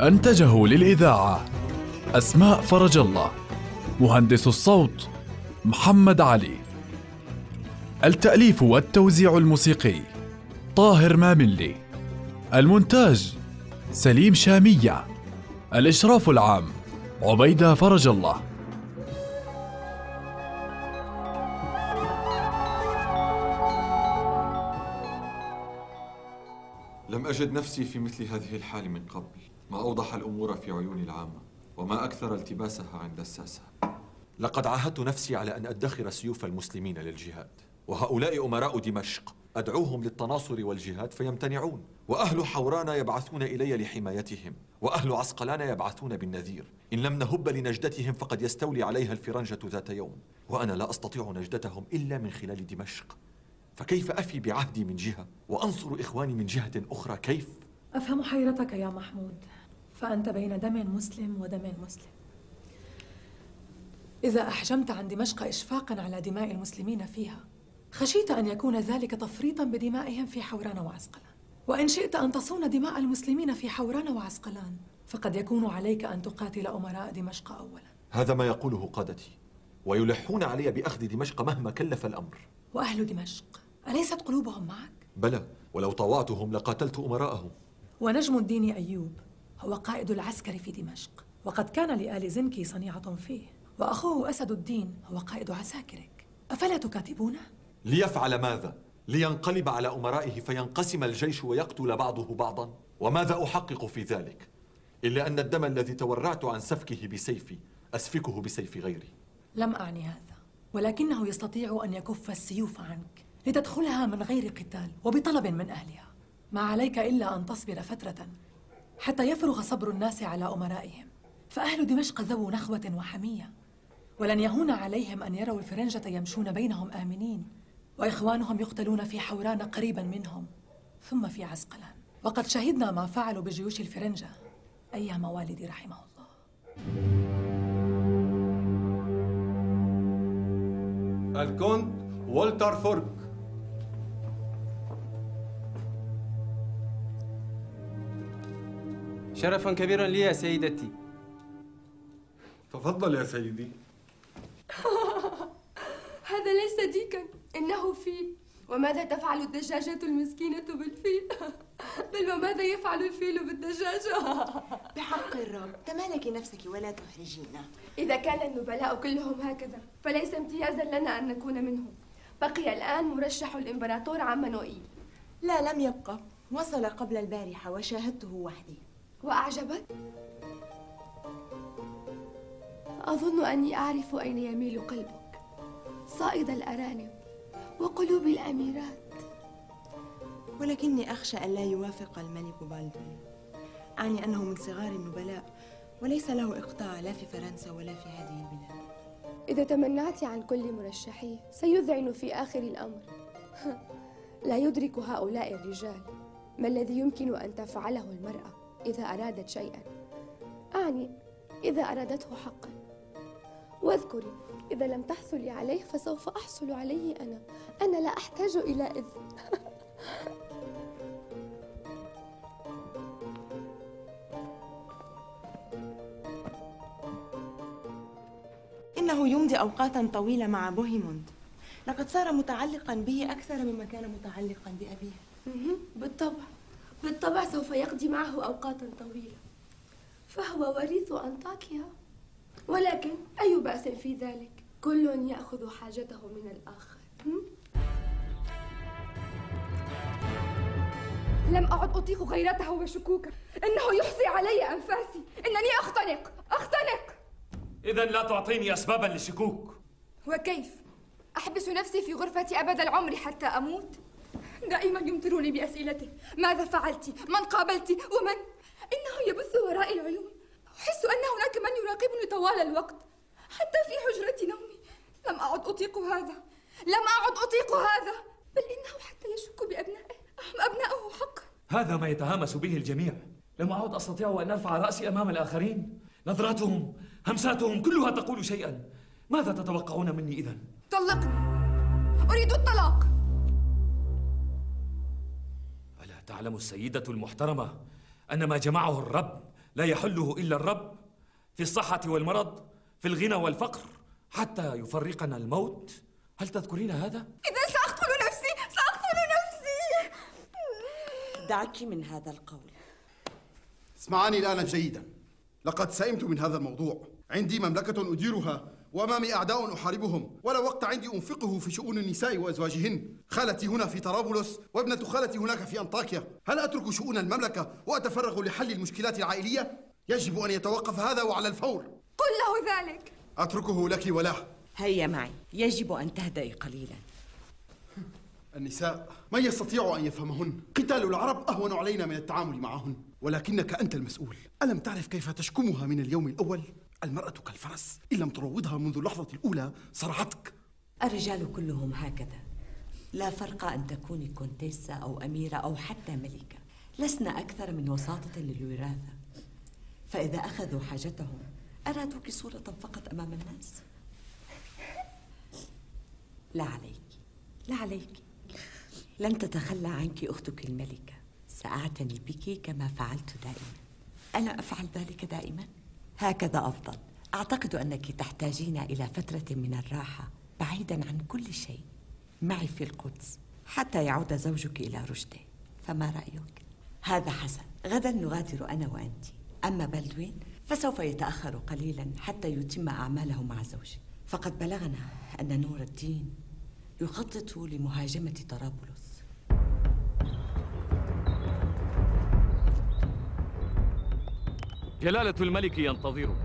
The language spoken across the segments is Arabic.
أنتجه للإذاعة أسماء فرج الله مهندس الصوت محمد علي. التأليف والتوزيع الموسيقي طاهر ماملي. المونتاج سليم شامية. الإشراف العام عبيدة فرج الله. لم أجد نفسي في مثل هذه الحال من قبل. ما أوضح الأمور في عيون العامة وما أكثر التباسها عند الساسة. لقد عاهدت نفسي على أن أدخر سيوف المسلمين للجهاد وهؤلاء أمراء دمشق. أدعوهم للتناصر والجهاد فيمتنعون وأهل حوران يبعثون إلي لحمايتهم وأهل عسقلان يبعثون بالنذير. إن لم نهب لنجدتهم فقد يستولي عليها الفرنجة ذات يوم وأنا لا أستطيع نجدتهم إلا من خلال دمشق. فكيف أفي بعهدي من جهة وأنصر إخواني من جهة أخرى؟ كيف؟ أفهم حيرتك يا محمود. فأنت بين دم مسلم ودم مسلم. إذا أحجمت عن دمشق إشفاقا على دماء المسلمين فيها خشيت أن يكون ذلك تفريطا بدمائهم في حوران وعسقلان. وإن شئت أن تصون دماء المسلمين في حوران وعسقلان فقد يكون عليك أن تقاتل أمراء دمشق أولا. هذا ما يقوله قادتي ويلحون علي بأخذ دمشق مهما كلف الأمر. وأهل دمشق أليست قلوبهم معك؟ بلى ولو طوعتهم لقاتلت أمراءهم. ونجم الدين أيوب هو قائد العسكر في دمشق وقد كان لآل زنكي صنيعة فيه وأخوه أسد الدين هو قائد عساكرك أفلا تكاتبونه؟ ليفعل ماذا؟ لينقلب على أمرائه فينقسم الجيش ويقتل بعضه بعضا؟ وماذا أحقق في ذلك؟ إلا أن الدم الذي تورعت عن سفكه بسيفي أسفكه بسيف غيري لم أعني هذا ولكنه يستطيع أن يكف السيوف عنك لتدخلها من غير قتال وبطلب من أهلها ما عليك إلا أن تصبر فترة حتى يفرغ صبر الناس على أمرائهم. فأهل دمشق ذو نخوة وحمية. ولن يهون عليهم أن يروا الفرنجة يمشون بينهم آمنين. وإخوانهم يقتلون في حوران قريبا منهم. ثم في عسقلان. وقد شهدنا ما فعلوا بجيوش الفرنجة. أيام والدي رحمه الله. الكونت والتر فورك. شرفا كبيرا لي يا سيدتي. تفضل يا سيدي. هذا ليس ديكا إنه فيل وماذا تفعل الدجاجة المسكينة بالفيل؟ بل وماذا يفعل الفيل بالدجاجة؟ بحق الرب تمالكي نفسك ولا تحرجينا. إذا كان النبلاء كلهم هكذا فليس امتيازا لنا أن نكون منهم. بقي الآن مرشح الإمبراطور عم نوئيل لا لم يبقى. وصل قبل البارحة وشاهدته وحدي. وأعجبك؟ أظن أني أعرف أين يميل قلبك صائد الأرانب وقلوب الأميرات. ولكني أخشى أن لا يوافق الملك بالدون. أعني أنه من صغار النبلاء وليس له إقطاع لا في فرنسا ولا في هذه البلاد. إذا تمنعت عن كل مرشحيه سيذعن في آخر الأمر. لا يدرك هؤلاء الرجال ما الذي يمكن أن تفعله المرأة. إذا أرادت شيئا. أعني إذا أرادته حقا. واذكري إذا لم تحصلي عليه فسوف أحصل عليه أنا. أنا لا أحتاج إلى إذن. إنه يمضي أوقاتا طويلة مع بوهيموند. لقد صار متعلقا به أكثر مما كان متعلقا بأبيه. بالطبع. بالطبع سوف يقضي معه أوقاتا طويلة. فهو وريث أنطاكيا ولكن أي بأس في ذلك؟ كل يأخذ حاجته من الآخر؟ لم أعد أطيق غيرته وشكوكه. إنه يحصي علي أنفاسي. إنني أختنق. أختنق! إذا لا تعطيني أسبابا للشكوك وكيف؟ أحبس نفسي في غرفتي أبد العمر حتى أموت؟ دائما يمطرني بأسئلته ماذا فعلت؟ من قابلت؟ ومن؟ إنه يبث وراء العيون. أحس أن هناك من يراقبني طوال الوقت. حتى في حجرة نومي. لم أعد أطيق هذا. لم أعد أطيق هذا. بل إنه حتى يشك بأبنائه. أهم أبنائه حقا. هذا ما يتهامس به الجميع. لم أعد أستطيع أن أرفع رأسي أمام الآخرين. نظراتهم همساتهم كلها تقول شيئا. ماذا تتوقعون مني إذا؟ طلقني. أريد الطلاق. تعلم السيدة المحترمة أن ما جمعه الرب لا يحله إلا الرب في الصحة والمرض في الغنى والفقر حتى يفرقنا الموت. هل تذكرين هذا؟ إذا سأقتل نفسي سأقتل نفسي. دعك من هذا القول. اسمعاني الآن جيدا. لقد سئمت من هذا الموضوع. عندي مملكة أديرها وأمامي أعداء أحاربهم؟ ولا وقت عندي أنفقه في شؤون النساء وأزواجهن. خالتي هنا في طرابلس وابنة خالتي هناك في أنطاكيا. هل أترك شؤون المملكة وأتفرغ لحل المشكلات العائلية؟ يجب أن يتوقف هذا وعلى الفور. قل له ذلك. أتركه لك وله هيا معي. يجب أن تهدئي قليلا. النساء من يستطيع أن يفهمهن؟ قتال العرب أهون علينا من التعامل معهن. ولكنك أنت المسؤول. ألم تعرف كيف تشكمها من اليوم الأول؟ المرأة كالفرس. إن لم تروضها منذ اللحظة الأولى صرعتك. الرجال كلهم هكذا. لا فرق أن تكوني كونتيسة أو أميرة أو حتى ملكة. لسنا أكثر من وساطة للوراثة. فإذا أخذوا حاجتهم أرادوك صورة فقط أمام الناس؟ لا عليك. لا عليك. لن تتخلى عنك أختك الملكة. سأعتني بك كما فعلت دائما. ألا أفعل ذلك دائما؟ هكذا أفضل. أعتقد أنك تحتاجين إلى فترة من الراحة بعيدا عن كل شيء. معي في القدس حتى يعود زوجك إلى رشده. فما رأيك؟ هذا حسن. غدا نغادر أنا وأنت. أما بلدوين فسوف يتأخر قليلا حتى يتم أعماله مع زوجه فقد بلغنا أن نور الدين يخطط لمهاجمة طرابلس. جلالة الملك ينتظرك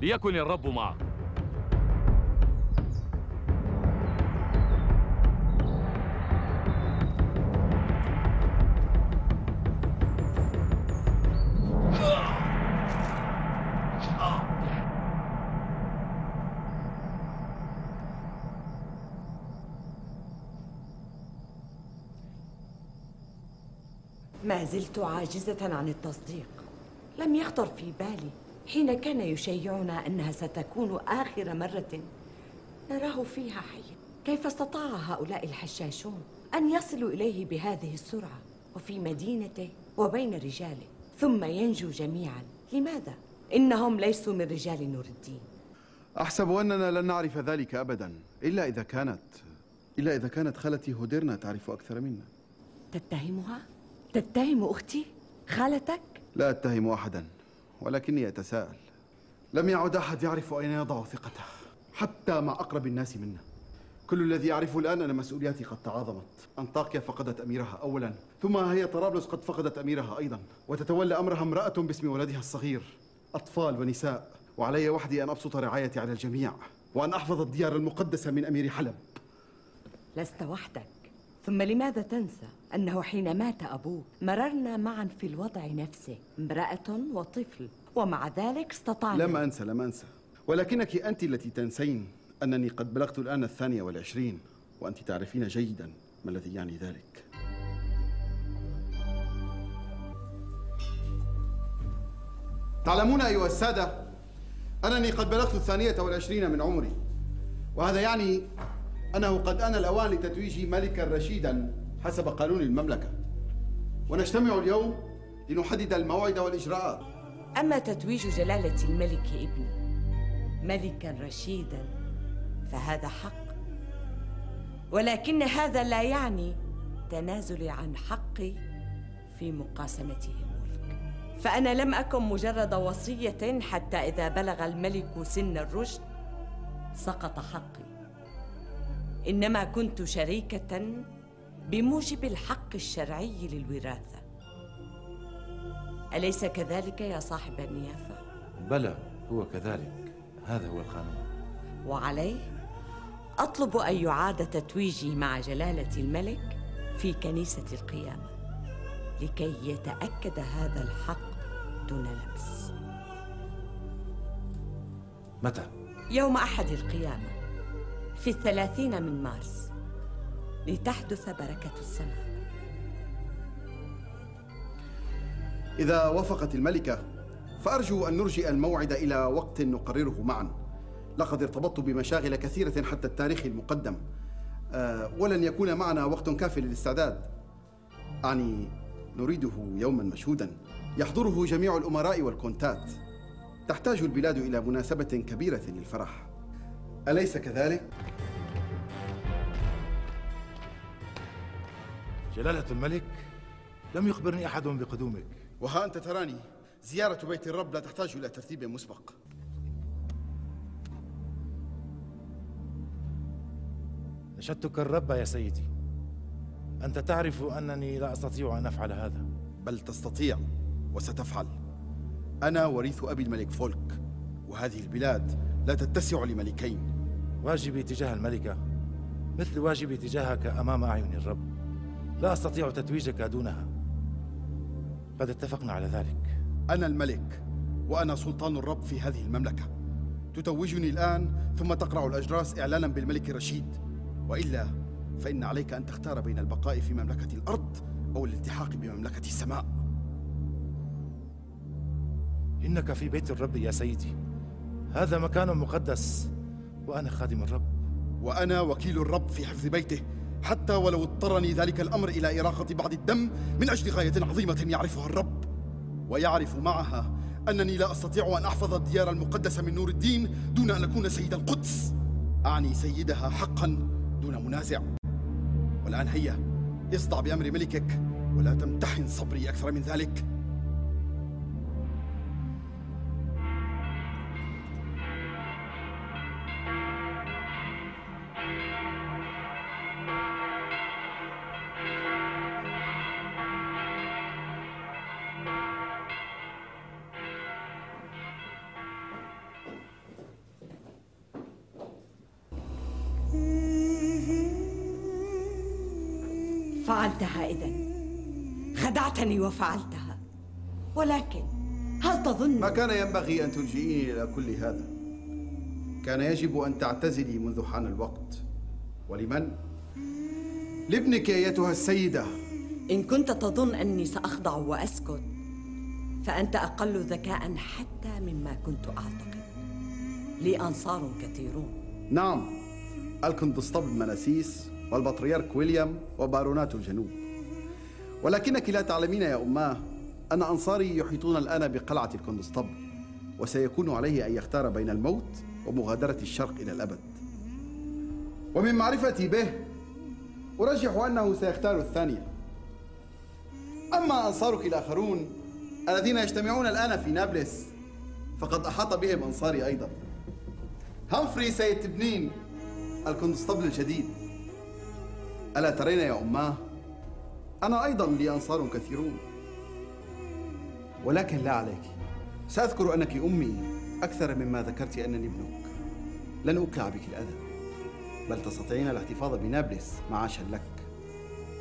ليكن الرب معك ما زلت عاجزة عن التصديق. لم يخطر في بالي حين كان يشيعنا أنها ستكون آخر مرة نراه فيها حيا كيف استطاع هؤلاء الحشاشون أن يصلوا إليه بهذه السرعة وفي مدينته وبين رجاله ثم ينجو جميعا لماذا؟ إنهم ليسوا من رجال نور الدين أحسب أننا لن نعرف ذلك أبدا إلا إذا كانت إلا إذا كانت خالتي هوديرنا تعرف أكثر منا تتهمها؟ تتهم أختي؟ خالتك؟ لا أتهم أحدا ولكني أتساءل. لم يعد أحد يعرف أين يضع ثقته حتى مع أقرب الناس منا. كل الذي يعرفه الآن أن مسؤولياتي قد تعاظمت. أنطاكيا فقدت أميرها أولا ثم هي طرابلس قد فقدت أميرها أيضا. وتتولى أمرها امرأة باسم ولدها الصغير. أطفال ونساء وعلي وحدي أن أبسط رعايتي على الجميع وأن أحفظ الديار المقدسة من أمير حلب. لست وحدك. ثم لماذا تنسى أنه حين مات أبوك مررنا معا في الوضع نفسه امرأة وطفل ومع ذلك استطعنا. لم أنسى لم أنسى. ولكنك أنت التي تنسين أنني قد بلغت الآن الثانية والعشرين وأنت تعرفين جيدا ما الذي يعني ذلك. تعلمون أيها السادة أنني قد بلغت الثانية والعشرين من عمري وهذا يعني أنه قد آن الأوان لتتويجي ملكا رشيدا حسب قانون المملكة. ونجتمع اليوم لنحدد الموعد والإجراءات. أما تتويج جلالة الملك ابني ملكا رشيدا فهذا حق. ولكن هذا لا يعني تنازلي عن حقي في مقاسمته الملك. فأنا لم أكن مجرد وصية حتى إذا بلغ الملك سن الرشد سقط حقي. إنما كنت شريكة بموجب الحق الشرعي للوراثة. أليس كذلك يا صاحب النيافة؟ بلى هو كذلك. هذا هو القانون. وعليه أطلب أن يعاد تتويجي مع جلالة الملك في كنيسة القيامة لكي يتأكد هذا الحق دون لبس. متى؟ يوم أحد القيامة. في الثلاثين من مارس. لتحدث بركة السماء. إذا وافقت الملكة فأرجو أن نرجئ الموعد إلى وقت نقرره معا. لقد ارتبطت بمشاغل كثيرة حتى التاريخ المقدم. أه ولن يكون معنا وقت كاف للاستعداد. أعني نريده يوما مشهودا. يحضره جميع الأمراء والكونتات. تحتاج البلاد إلى مناسبة كبيرة للفرح. أليس كذلك؟ جلالة الملك لم يخبرني أحد بقدومك. وها أنت تراني زيارة بيت الرب لا تحتاج إلى ترتيب مسبق. نشدتك الرب يا سيدي. أنت تعرف أنني لا أستطيع أن أفعل هذا. بل تستطيع وستفعل. أنا وريث أبي الملك فولك وهذه البلاد لا تتسع لملكين. واجبي تجاه الملكة مثل واجبي تجاهك أمام أعين الرب. لا أستطيع تتويجك دونها. قد اتفقنا على ذلك. أنا الملك وأنا سلطان الرب في هذه المملكة. تتوجني الآن ثم تقرع الأجراس إعلانا بالملك رشيد. وإلا فإن عليك أن تختار بين البقاء في مملكة الأرض أو الالتحاق بمملكة السماء. إنك في بيت الرب يا سيدي. هذا مكان مقدس. وأنا خادم الرب. وأنا وكيل الرب في حفظ بيته. حتى ولو اضطرني ذلك الأمر إلى إراقة بعض الدم من أجل غاية عظيمة يعرفها الرب. ويعرف معها أنني لا أستطيع أن أحفظ الديار المقدسة من نور الدين دون أن أكون سيد القدس. أعني سيدها حقا دون منازع. والآن هيا اصدع بأمر ملكك ولا تمتحن صبري أكثر من ذلك. وفعلتها ولكن هل تظن ما كان ينبغي أن تلجئيني إلى كل هذا؟ كان يجب أن تعتزلي منذ حان الوقت. ولمن؟ لابنك أيتها السيدة. إن كنت تظن أني سأخضع وأسكت فأنت أقل ذكاء حتى مما كنت أعتقد. لي أنصار كثيرون. نعم الكندسطبل مناسيس والبطريرك ويليام وبارونات الجنوب. ولكنك لا تعلمين يا أماه أن أنصاري يحيطون الآن بقلعة الكندسطبل وسيكون عليه أن يختار بين الموت ومغادرة الشرق إلى الأبد. ومن معرفتي به أرجح أنه سيختار الثانية أما أنصارك الآخرون الذين يجتمعون الآن في نابلس فقد أحاط بهم أنصاري أيضا. همفري سيد تبنين الكونستبل الجديد. ألا ترين يا أماه أنا أيضا لي أنصار كثيرون. ولكن لا عليك. سأذكر أنك أمي أكثر مما ذكرت أنني ابنك. لن أوقع بك الأذى. بل تستطيعين الاحتفاظ بنابلس معاشا لك.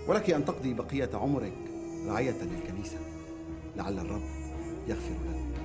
ولك أن تقضي بقية عمرك رعية للكنيسة. لعل الرب يغفر لك.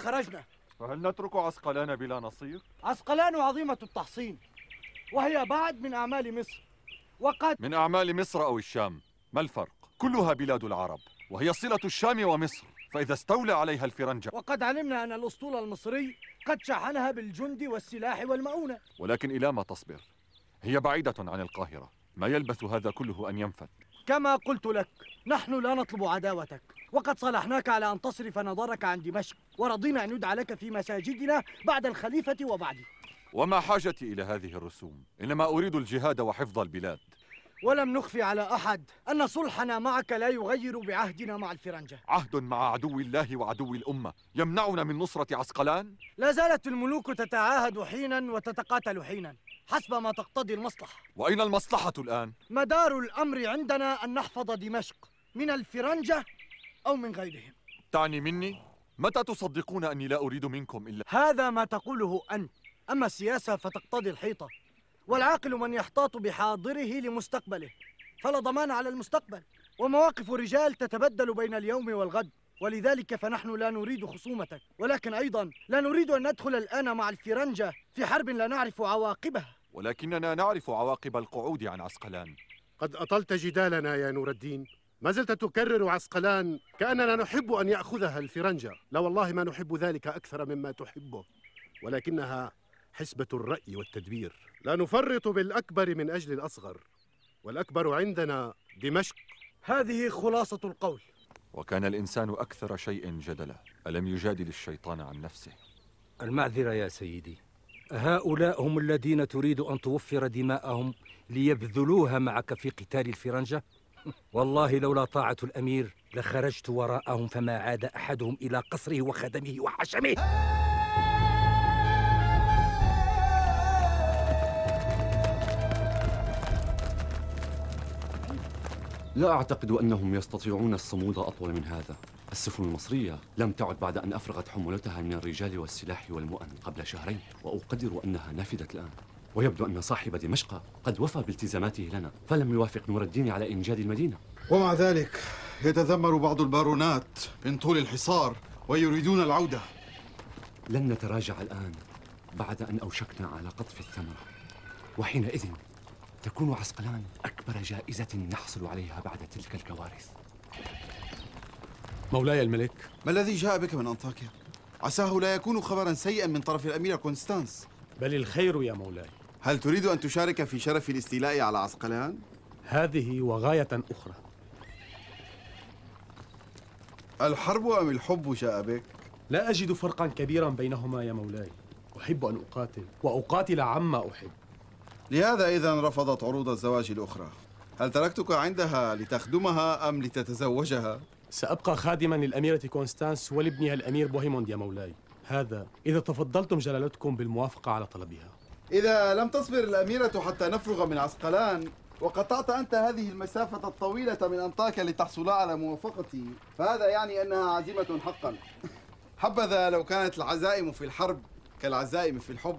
خرجنا فهل نترك عسقلان بلا نصير؟ عسقلان عظيمة التحصين وهي بعد من أعمال مصر وقد من أعمال مصر أو الشام ما الفرق؟ كلها بلاد العرب وهي صلة الشام ومصر فإذا استولى عليها الفرنجة وقد علمنا أن الأسطول المصري قد شحنها بالجند والسلاح والمؤونة ولكن إلى ما تصبر؟ هي بعيدة عن القاهرة ما يلبث هذا كله أن ينفد كما قلت لك نحن لا نطلب عداوتك. وقد صالحناك على أن تصرف نظرك عن دمشق ورضينا أن ندعى لك في مساجدنا بعد الخليفة وبعدي وما حاجتي إلى هذه الرسوم؟ إنما أريد الجهاد وحفظ البلاد. ولم نخفي على أحد أن صلحنا معك لا يغير بعهدنا مع الفرنجة. عهد مع عدو الله وعدو الأمة. يمنعنا من نصرة عسقلان؟ لا زالت الملوك تتعاهد حينا وتتقاتل حينا. حسب ما تقتضي المصلحة. وأين المصلحة الآن؟ مدار الأمر عندنا أن نحفظ دمشق من الفرنجة أو من غيرهم. تعني مني؟ متى تصدقون أني لا أريد منكم إلا؟ هذا ما تقوله أنت. أما السياسة فتقتضي الحيطة. والعاقل من يحتاط بحاضره لمستقبله. فلا ضمان على المستقبل. ومواقف الرجال تتبدل بين اليوم والغد. ولذلك فنحن لا نريد خصومتك ولكن أيضا لا نريد أن ندخل الآن مع الفرنجة في حرب لا نعرف عواقبها. ولكننا نعرف عواقب القعود عن عسقلان. قد أطلت جدالنا يا نور الدين. ما زلت تكرر عسقلان كأننا نحب أن يأخذها الفرنجة. لا والله ما نحب ذلك أكثر مما تحبه. ولكنها حسبة الرأي والتدبير. لا نفرط بالأكبر من أجل الأصغر والأكبر عندنا دمشق. هذه خلاصة القول. وكان الإنسان أكثر شيء جدلا. ألم يجادل الشيطان عن نفسه؟ المعذرة يا سيدي. هؤلاء هم الذين تريد أن توفر دماءهم ليبذلوها معك في قتال الفرنجة؟ والله لولا طاعة الأمير لخرجت وراءهم فما عاد أحدهم إلى قصره وخدمه وحشمه لا أعتقد أنهم يستطيعون الصمود أطول من هذا السفن المصرية لم تعد بعد أن أفرغت حمولتها من الرجال والسلاح والمؤن قبل شهرين وأقدر أنها نافذت الآن. ويبدو أن صاحب دمشق قد وفى بالتزاماته لنا فلم يوافق نور الدين على إنجاد المدينة. ومع ذلك يتذمر بعض البارونات من طول الحصار ويريدون العودة. لن نتراجع الآن بعد أن أوشكنا على قطف الثمرة. وحينئذ تكون عسقلان أكبر جائزة نحصل عليها بعد تلك الكوارث. مولاي الملك ما الذي جاء بك من أنطاكيا؟ عساه لا يكون خبرا سيئا من طرف الأميرة كونستانس بل الخير يا مولاي هل تريد أن تشارك في شرف الاستيلاء على عسقلان؟ هذه وغاية أخرى الحرب أم الحب جاء بك؟ لا أجد فرقا كبيرا بينهما يا مولاي أحب أن أقاتل وأقاتل عما أحب لهذا إذا رفضت عروض الزواج الأخرى هل تركتك عندها لتخدمها أم لتتزوجها؟ سأبقى خادما للأميرة كونستانس ولابنها الأمير بوهيموند يا مولاي. هذا إذا تفضلتم جلالتكم بالموافقة على طلبها. إذا لم تصبر الأميرة حتى نفرغ من عسقلان وقطعت أنت هذه المسافة الطويلة من أنطاكيا لتحصلا على موافقتي فهذا يعني أنها عزيمة حقا. حبذا لو كانت العزائم في الحرب كالعزائم في الحب.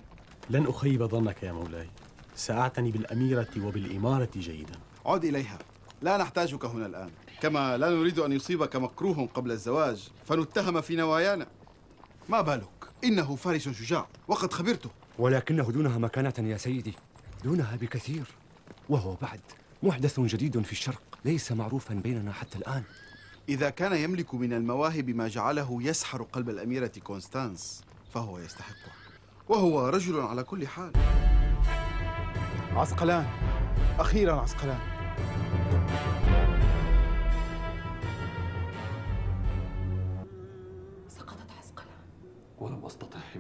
لن أخيب ظنك يا مولاي. سأعتني بالأميرة وبالإمارة جيدا. عد إليها. لا نحتاجك هنا الآن. كما لا نريد أن يصيبك مكروه قبل الزواج فنتهم في نوايانا. ما بالك؟ إنه فارس شجاع وقد خبرته. ولكنه دونها مكانة يا سيدي. دونها بكثير وهو بعد. محدث جديد في الشرق ليس معروفا بيننا حتى الآن. إذا كان يملك من المواهب ما جعله يسحر قلب الأميرة كونستانس فهو يستحقه. وهو رجل على كل حال. عسقلان أخيرا عسقلان.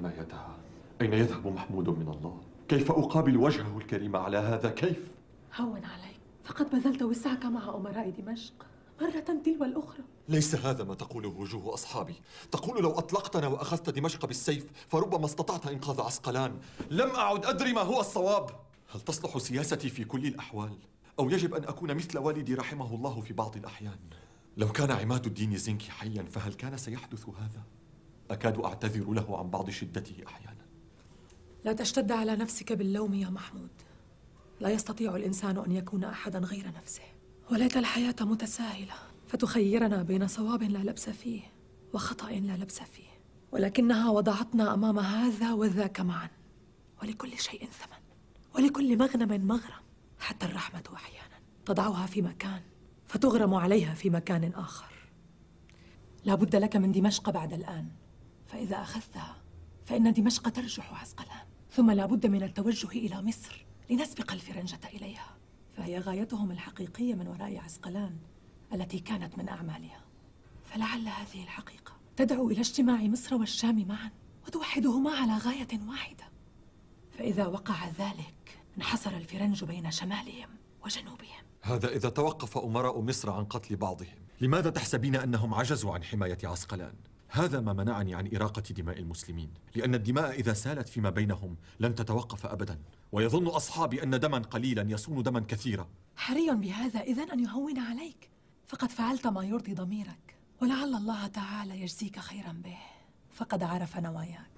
حمايتها أين يذهب محمود من الله؟ كيف أقابل وجهه الكريم على هذا؟ كيف؟ هون عليك فقد بذلت وسعك مع أمراء دمشق مرة تلو الأخرى ليس هذا ما تقوله وجوه أصحابي تقول لو أطلقتنا وأخذت دمشق بالسيف فربما استطعت إنقاذ عسقلان لم أعد أدري ما هو الصواب هل تصلح سياستي في كل الأحوال؟ أو يجب أن أكون مثل والدي رحمه الله في بعض الأحيان؟ لو كان عماد الدين زنكي حيا فهل كان سيحدث هذا؟ أكاد أعتذر له عن بعض شدته أحيانا. لا تشتد على نفسك باللوم يا محمود. لا يستطيع الإنسان أن يكون أحدا غير نفسه. وليت الحياة متساهلة فتخيرنا بين صواب لا لبس فيه وخطأ لا لبس فيه. ولكنها وضعتنا أمام هذا وذاك معا. ولكل شيء ثمن ولكل مغنم مغرم حتى الرحمة أحيانا تضعها في مكان فتغرم عليها في مكان آخر. لا بد لك من دمشق بعد الآن. فإذا أخذتها فإن دمشق ترجح عسقلان ثم لا بد من التوجه إلى مصر لنسبق الفرنجة إليها. فهي غايتهم الحقيقية من وراء عسقلان التي كانت من أعمالها. فلعل هذه الحقيقة تدعو إلى اجتماع مصر والشام معا وتوحدهما على غاية واحدة. فإذا وقع ذلك انحصر الفرنج بين شمالهم وجنوبهم. هذا إذا توقف أمراء مصر عن قتل بعضهم. لماذا تحسبين أنهم عجزوا عن حماية عسقلان؟ هذا ما منعني عن إراقة دماء المسلمين لأن الدماء إذا سالت فيما بينهم لن تتوقف أبدا ويظن أصحابي أن دما قليلا يصون دما كثيرا. حري بهذا إذن أن يهون عليك. فقد فعلت ما يرضي ضميرك ولعل الله تعالى يجزيك خيرا به. فقد عرف نواياك.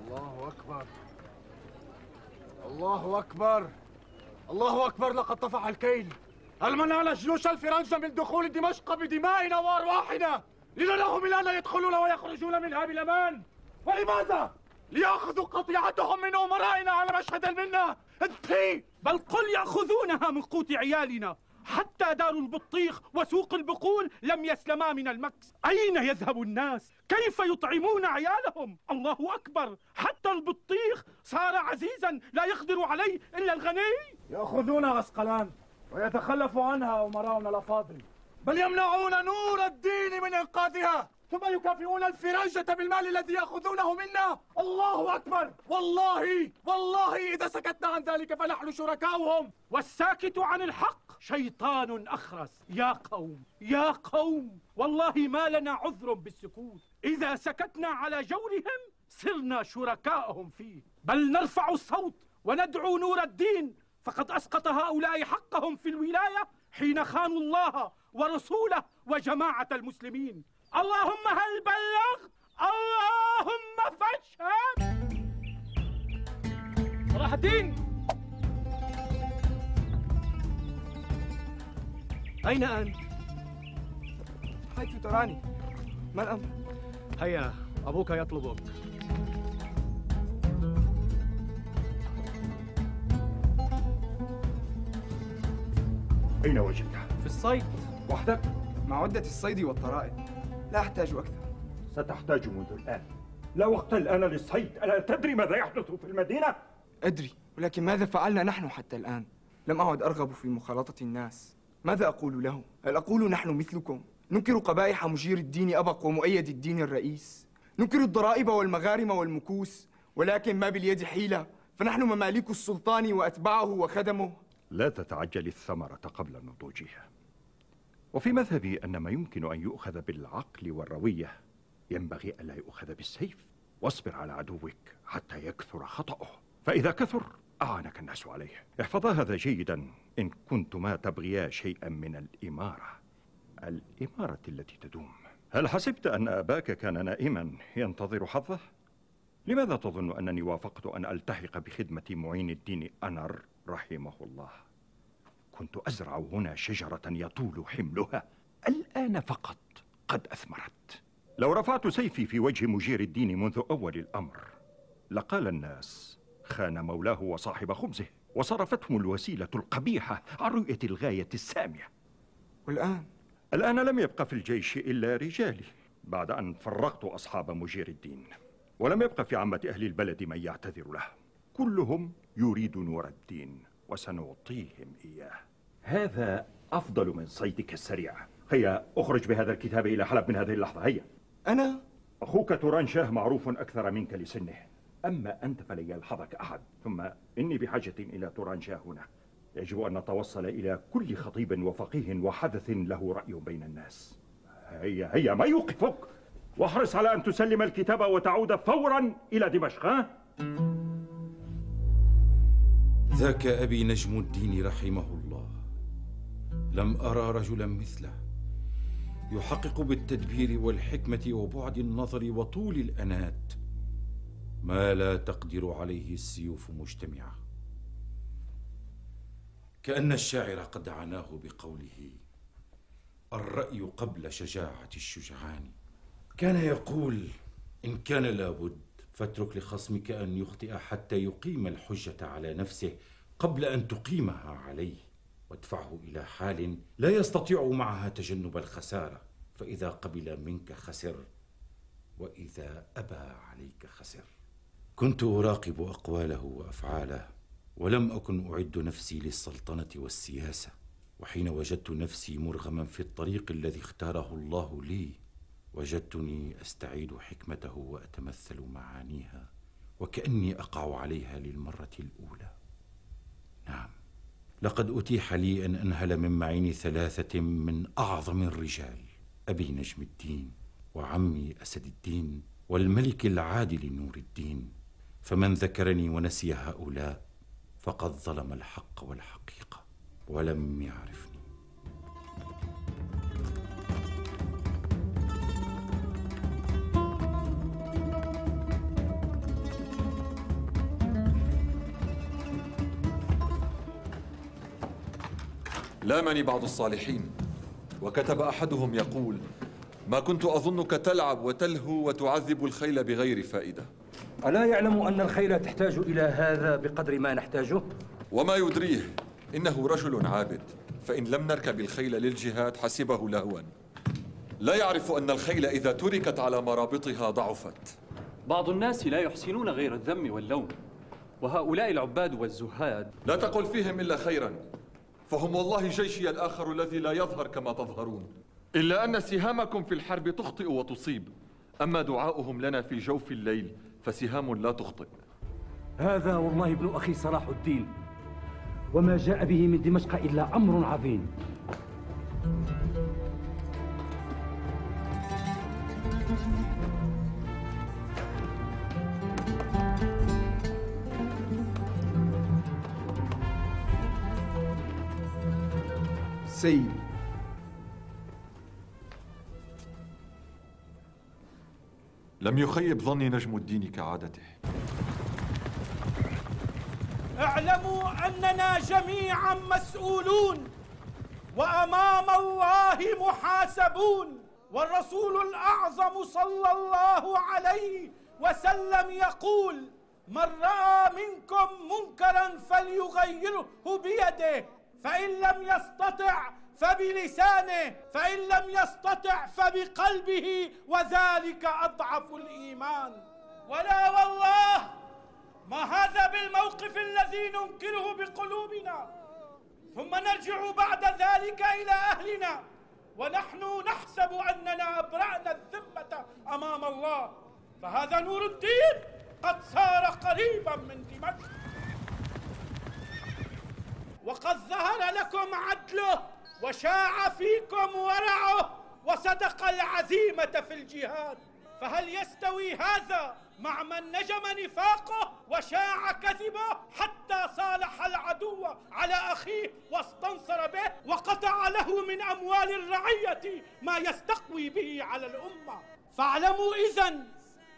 الله أكبر. الله أكبر. الله أكبر. لقد طفح الكيل. هل منعنا جيوش الفرنجة من دخول دمشق بدمائنا وأرواحنا لنرهم الآن يدخلون ويخرجون منها بالأمان ولماذا؟ ليأخذوا قطيعتهم من أمرائنا على مشهد المنة. انتهي بل قل يأخذونها من قوت عيالنا. حتى دار البطيخ وسوق البقول لم يسلما من المكس. أين يذهب الناس؟ كيف يطعمون عيالهم؟ الله أكبر. حتى البطيخ صار عزيزا لا يقدر عليه إلا الغني. يأخذون عسقلان ويتخلف عنها أمراؤنا الأفاضل. بل يمنعون نور الدين من إنقاذها ثم يكافئون الفرنجة بالمال الذي يأخذونه منا. الله أكبر. والله والله إذا سكتنا عن ذلك فنحن شركاؤهم. والساكت عن الحق شيطان أخرس. يا قوم يا قوم. والله ما لنا عذر بالسكوت. إذا سكتنا على جورهم صرنا شركاءهم فيه. بل نرفع الصوت وندعو نور الدين. فقد أسقط هؤلاء حقهم في الولاية حين خانوا الله ورسوله وجماعة المسلمين. اللهم هل بلغت؟ اللهم فاشهد. صلاح الدين. أين أنت؟ حيث تراني. ما الأمر؟ هيا أبوك يطلبك أين وجدته؟ في الصيد. وحدك؟ مع عدة الصيد والطرائد لا أحتاج أكثر ستحتاج منذ الآن لا وقت الآن للصيد ألا تدري ماذا يحدث في المدينة؟ أدري ولكن ماذا فعلنا نحن حتى الآن؟ لم أعد أرغب في مخالطة الناس ماذا أقول له؟ هل أقول نحن مثلكم؟ ننكر قبائح مجير الدين أبق ومؤيد الدين الرئيس ننكر الضرائب والمغارم والمكوس ولكن ما باليد حيلة فنحن مماليك السلطان وأتباعه وخدمه لا تتعجل الثمرة قبل نضوجها وفي مذهبي أن ما يمكن أن يؤخذ بالعقل والروية ينبغي ألا يؤخذ بالسيف. واصبر على عدوك حتى يكثر خطأه. فإذا كثر أعانك الناس عليه. احفظا هذا جيدا. إن كنتما تبغيا شيئا من الإمارة. الإمارة التي تدوم. هل حسبت أن أباك كان نائما ينتظر حظه؟ لماذا تظن أنني وافقت أن ألتحق بخدمة معين الدين أنر رحمه الله؟ كنت أزرع هنا شجرة يطول حملها. الآن فقط قد أثمرت. لو رفعت سيفي في وجه مجير الدين منذ أول الأمر لقال الناس خان مولاه وصاحب خبزه وصرفتهم الوسيلة القبيحة عن رؤية الغاية السامية. والآن؟ الآن لم يبقى في الجيش إلا رجالي بعد أن فرقت أصحاب مجير الدين ولم يبقى في عامة أهل البلد من يعتذر له. كلهم يريد نور الدين. وسنعطيهم إياه. هذا أفضل من صيدك السريع. هيا أخرج بهذا الكتاب إلى حلب من هذه اللحظة. هيا. أنا؟ أخوك توران شاه معروف أكثر منك لسنه. أما أنت فلن يلحظك أحد. ثم إني بحاجة إلى توران شاه هنا. يجب أن نتوصل إلى كل خطيب وفقيه وحدث له رأي بين الناس. هيا هيا ما يوقفك؟ واحرص على أن تسلم الكتاب وتعود فورا إلى دمشق ها؟ ذاك أبي نجم الدين رحمه الله. لم أرى رجلا مثله. يحقق بالتدبير والحكمة وبعد النظر وطول الأنات ما لا تقدر عليه السيوف مجتمعة. كأن الشاعر قد عناه بقوله الرأي قبل شجاعة الشجعان كان يقول إن كان لابد فاترك لخصمك أن يخطئ حتى يقيم الحجة على نفسه قبل أن تقيمها عليه وادفعه إلى حال لا يستطيع معها تجنب الخسارة فإذا قبل منك خسر وإذا أبى عليك خسر. كنت أراقب أقواله وأفعاله ولم أكن أعد نفسي للسلطنة والسياسة وحين وجدت نفسي مرغما في الطريق الذي اختاره الله لي وجدتني أستعيد حكمته وأتمثل معانيها وكأني أقع عليها للمرة الأولى. نعم لقد أتيح لي أن أنهل من معين ثلاثة من أعظم الرجال أبي نجم الدين وعمي أسد الدين والملك العادل نور الدين. فمن ذكرني ونسي هؤلاء فقد ظلم الحق والحقيقة ولم يعرفني. لامني بعض الصالحين. وكتب أحدهم يقول ما كنت أظنك تلعب وتلهو وتعذب الخيل بغير فائدة. ألا يعلم أن الخيل تحتاج إلى هذا بقدر ما نحتاجه؟ وما يدريه إنه رجل عابد فإن لم نركب الخيل للجهاد حسبه لهوا. لا يعرف أن الخيل إذا تركت على مرابطها ضعفت. بعض الناس لا يحسنون غير الذم واللوم وهؤلاء العباد والزهاد. لا تقل فيهم إلا خيرا. فهم والله جيشي الآخر الذي لا يظهر كما تظهرون. إلا أن سهامكم في الحرب تخطئ وتصيب. أما دعاؤهم لنا في جوف الليل فسهام لا تخطئ. هذا والله ابن أخي صلاح الدين. وما جاء به من دمشق إلا أمر عظيم. سيدي لم يخيب ظني نجم الدين كعادته. اعلموا أننا جميعا مسؤولون وأمام الله محاسبون والرسول الأعظم صلى الله عليه وسلم يقول من رأى منكم منكرا فليغيره بيده. فإن لم يستطع فبلسانه فإن لم يستطع فبقلبه وذلك أضعف الإيمان. ولا والله ما هذا بالموقف الذي ننكره بقلوبنا. ثم نرجع بعد ذلك إلى أهلنا. ونحن نحسب أننا أبرأنا الذمة أمام الله. فهذا نور الدين قد صار قريبا من دمشق. وقد ظهر لكم عدله وشاع فيكم ورعه وصدق العزيمة في الجهاد. فهل يستوي هذا مع من نجم نفاقه وشاع كذبه حتى صالح العدو على أخيه واستنصر به وقطع له من أموال الرعية ما يستقوي به على الأمة؟ فاعلموا اذا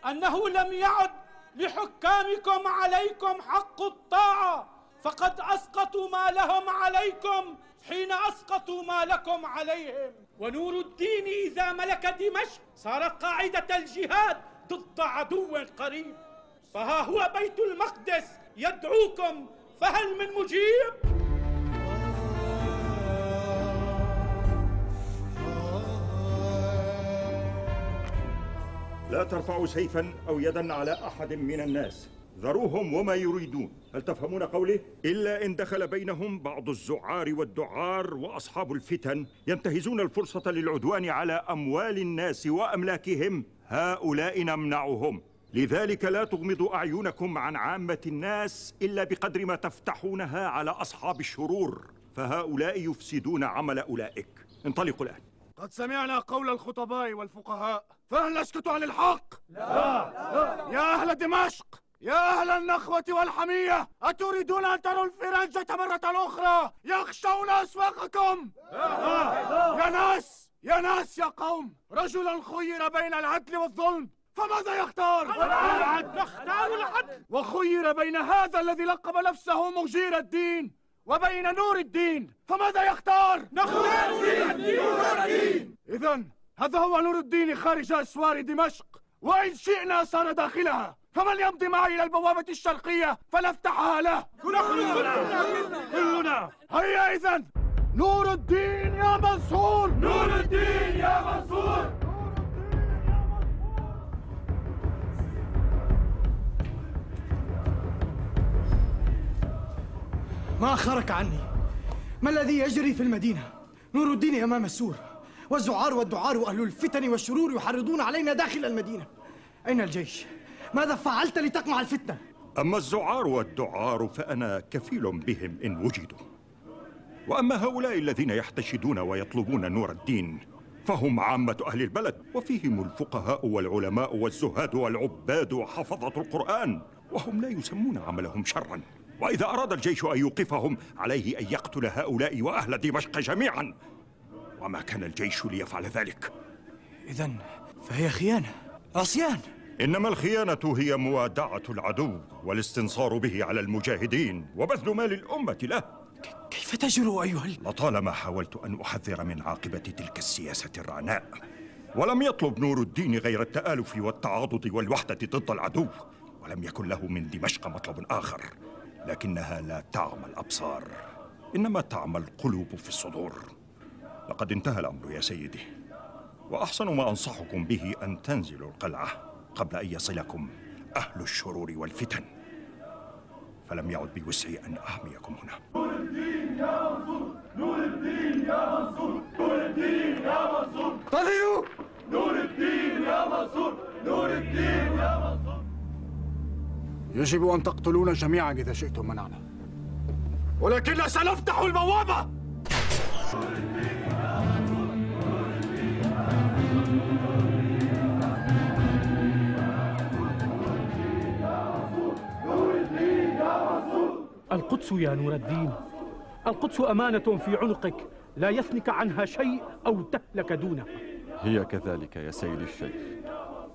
أنه لم يعد لحكامكم عليكم حق الطاعة. فقد أسقطوا ما لهم عليكم حين أسقطوا ما لكم عليهم. ونور الدين إذا ملك دمشق صارت قاعدة الجهاد ضد عدو قريب. فها هو بيت المقدس يدعوكم فهل من مجيب؟ لا ترفعوا سيفا أو يدا على أحد من الناس. ذروهم وما يريدون. هل تفهمون قولي؟ إلا إن دخل بينهم بعض الزعار والدعار وأصحاب الفتن ينتهزون الفرصة للعدوان على أموال الناس وأملاكهم. هؤلاء نمنعهم. لذلك لا تغمضوا أعينكم عن عامة الناس إلا بقدر ما تفتحونها على أصحاب الشرور. فهؤلاء يفسدون عمل أولئك. انطلقوا الآن. قد سمعنا قول الخطباء والفقهاء فهل نسكت عن الحق؟ لا, لا. يا أهل دمشق! يا أهل النخوة والحمية أتريدون أن تروا الفرنجة مرة أخرى؟ يخشون أسواقكم. يا ناس يا ناس يا قوم رجل خير بين العدل والظلم فماذا يختار؟ العدل نختار العدل. وخير بين هذا الذي لقب نفسه مجير الدين وبين نور الدين فماذا يختار؟ نختار نور الدين إذا هذا هو نور الدين خارج أسوار دمشق وإن شئنا صار داخلها فمن يمضي معي إلى البوابة الشرقية فنفتحها له. كلنا كلنا هيا إذا نور الدين يا منصور. نور الدين يا منصور. ما أخرك عني. ما الذي يجري في المدينة؟ نور الدين أمام السور. والزعار والدعار وأهل الفتن والشرور يحرضون علينا داخل المدينة. أين الجيش؟ ماذا فعلت لتقمع الفتنة؟ أما الزعار والدعار فأنا كفيل بهم إن وجدوا. وأما هؤلاء الذين يحتشدون ويطلبون نور الدين فهم عامة أهل البلد وفيهم الفقهاء والعلماء والزهاد والعباد وحفظة القرآن وهم لا يسمون عملهم شرا. وإذا أراد الجيش أن يوقفهم عليه أن يقتل هؤلاء وأهل دمشق جميعا. وما كان الجيش ليفعل ذلك؟ إذا فهي خيانة عصيان. إنما الخيانة هي موادعة العدو والاستنصار به على المجاهدين وبذل مال الأمة له. كيف تجرؤ أيها ال... لطالما حاولت أن أحذر من عاقبة تلك السياسة الرعناء ولم يطلب نور الدين غير التآلف والتعاضد والوحدة ضد العدو ولم يكن له من دمشق مطلب آخر لكنها لا تعمى الأبصار إنما تعمى القلوب في الصدور. لقد انتهى الأمر يا سيدي وأحسن ما أنصحكم به أن تنزلوا القلعة. قبل أن يصلكم أهل الشرور والفتن. فلم يعد بوسعي أن أحميكم هنا. نور الدين يا منصور نور الدين يا منصور نور الدين يا منصور. طلعوا نور الدين يا منصور نور الدين يا منصور. يجب أن تقتلونا جميعا إذا شئتم منعنا. ولكن سنفتح البوابة القدس يا نور الدين. القدس أمانة في عنقك لا يثنك عنها شيء أو تهلك دونها. هي كذلك يا سيدي الشيخ.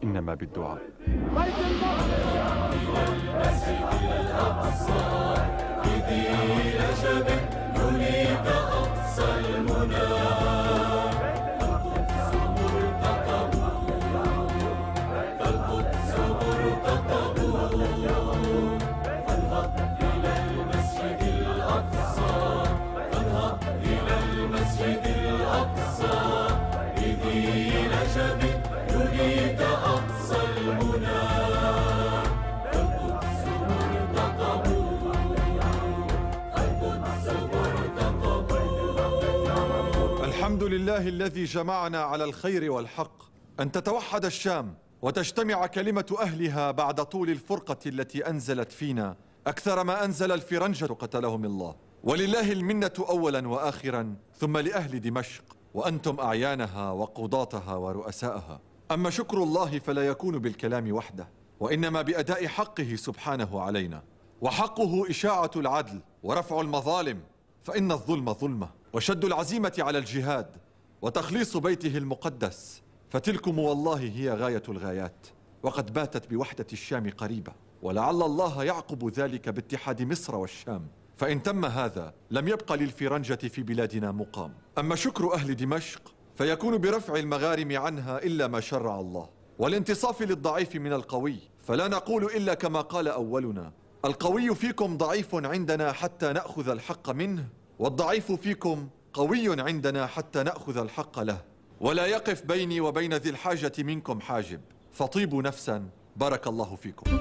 إنما بالدعاء. بيت يريد أقصى المنى. لله الذي جمعنا على الخير والحق أن تتوحد الشام وتجتمع كلمة أهلها بعد طول الفرقة التي أنزلت فينا. أكثر ما أنزل الفرنجة قتلهم الله. ولله المنة أولا وآخرا ثم لأهل دمشق وأنتم أعيانها وقضاتها ورؤساءها. أما شكر الله فلا يكون بالكلام وحده وإنما بأداء حقه سبحانه علينا. وحقه إشاعة العدل ورفع المظالم فإن الظلم ظلمة وشد العزيمة على الجهاد. وتخليص بيته المقدس فتلكم والله هي غاية الغايات. وقد باتت بوحدة الشام قريبة ولعل الله يعقب ذلك باتحاد مصر والشام. فإن تم هذا لم يبق للفرنجة في بلادنا مقام. أما شكر أهل دمشق فيكون برفع المغارم عنها إلا ما شرع الله. والانتصاف للضعيف من القوي فلا نقول إلا كما قال أولنا. القوي فيكم ضعيف عندنا حتى نأخذ الحق منه والضعيف فيكم قوي عندنا حتى نأخذ الحق له. ولا يقف بيني وبين ذي الحاجة منكم حاجب. فطيبوا نفسا. بارك الله فيكم.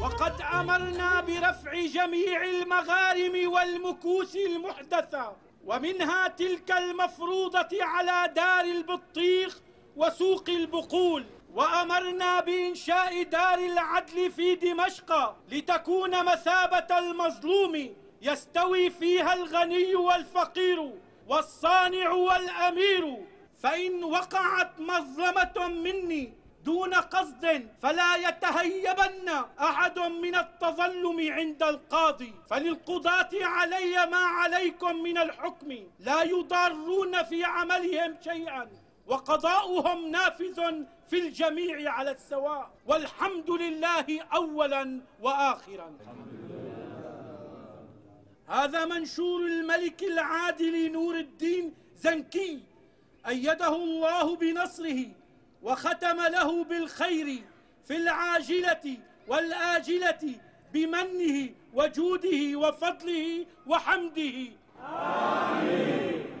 وقد أمرنا برفع جميع المغارم والمكوس المحدثة ومنها تلك المفروضة على دار البطيخ وسوق البقول. وأمرنا بإنشاء دار العدل في دمشق لتكون مثابة المظلوم. يستوي فيها الغني والفقير والصانع والأمير. فإن وقعت مظلمة مني دون قصد فلا يتهيبن أحد من التظلم عند القاضي. فللقضاة علي ما عليكم من الحكم. لا يضارون في عملهم شيئا وقضاؤهم نافذ في الجميع على السواء. والحمد لله أولا وآخرا. هذا منشور الملك العادل نور الدين زنكي أيده الله بنصره وختم له بالخير في العاجلة والآجلة بمنه وجوده وفضله وحمده. آمين.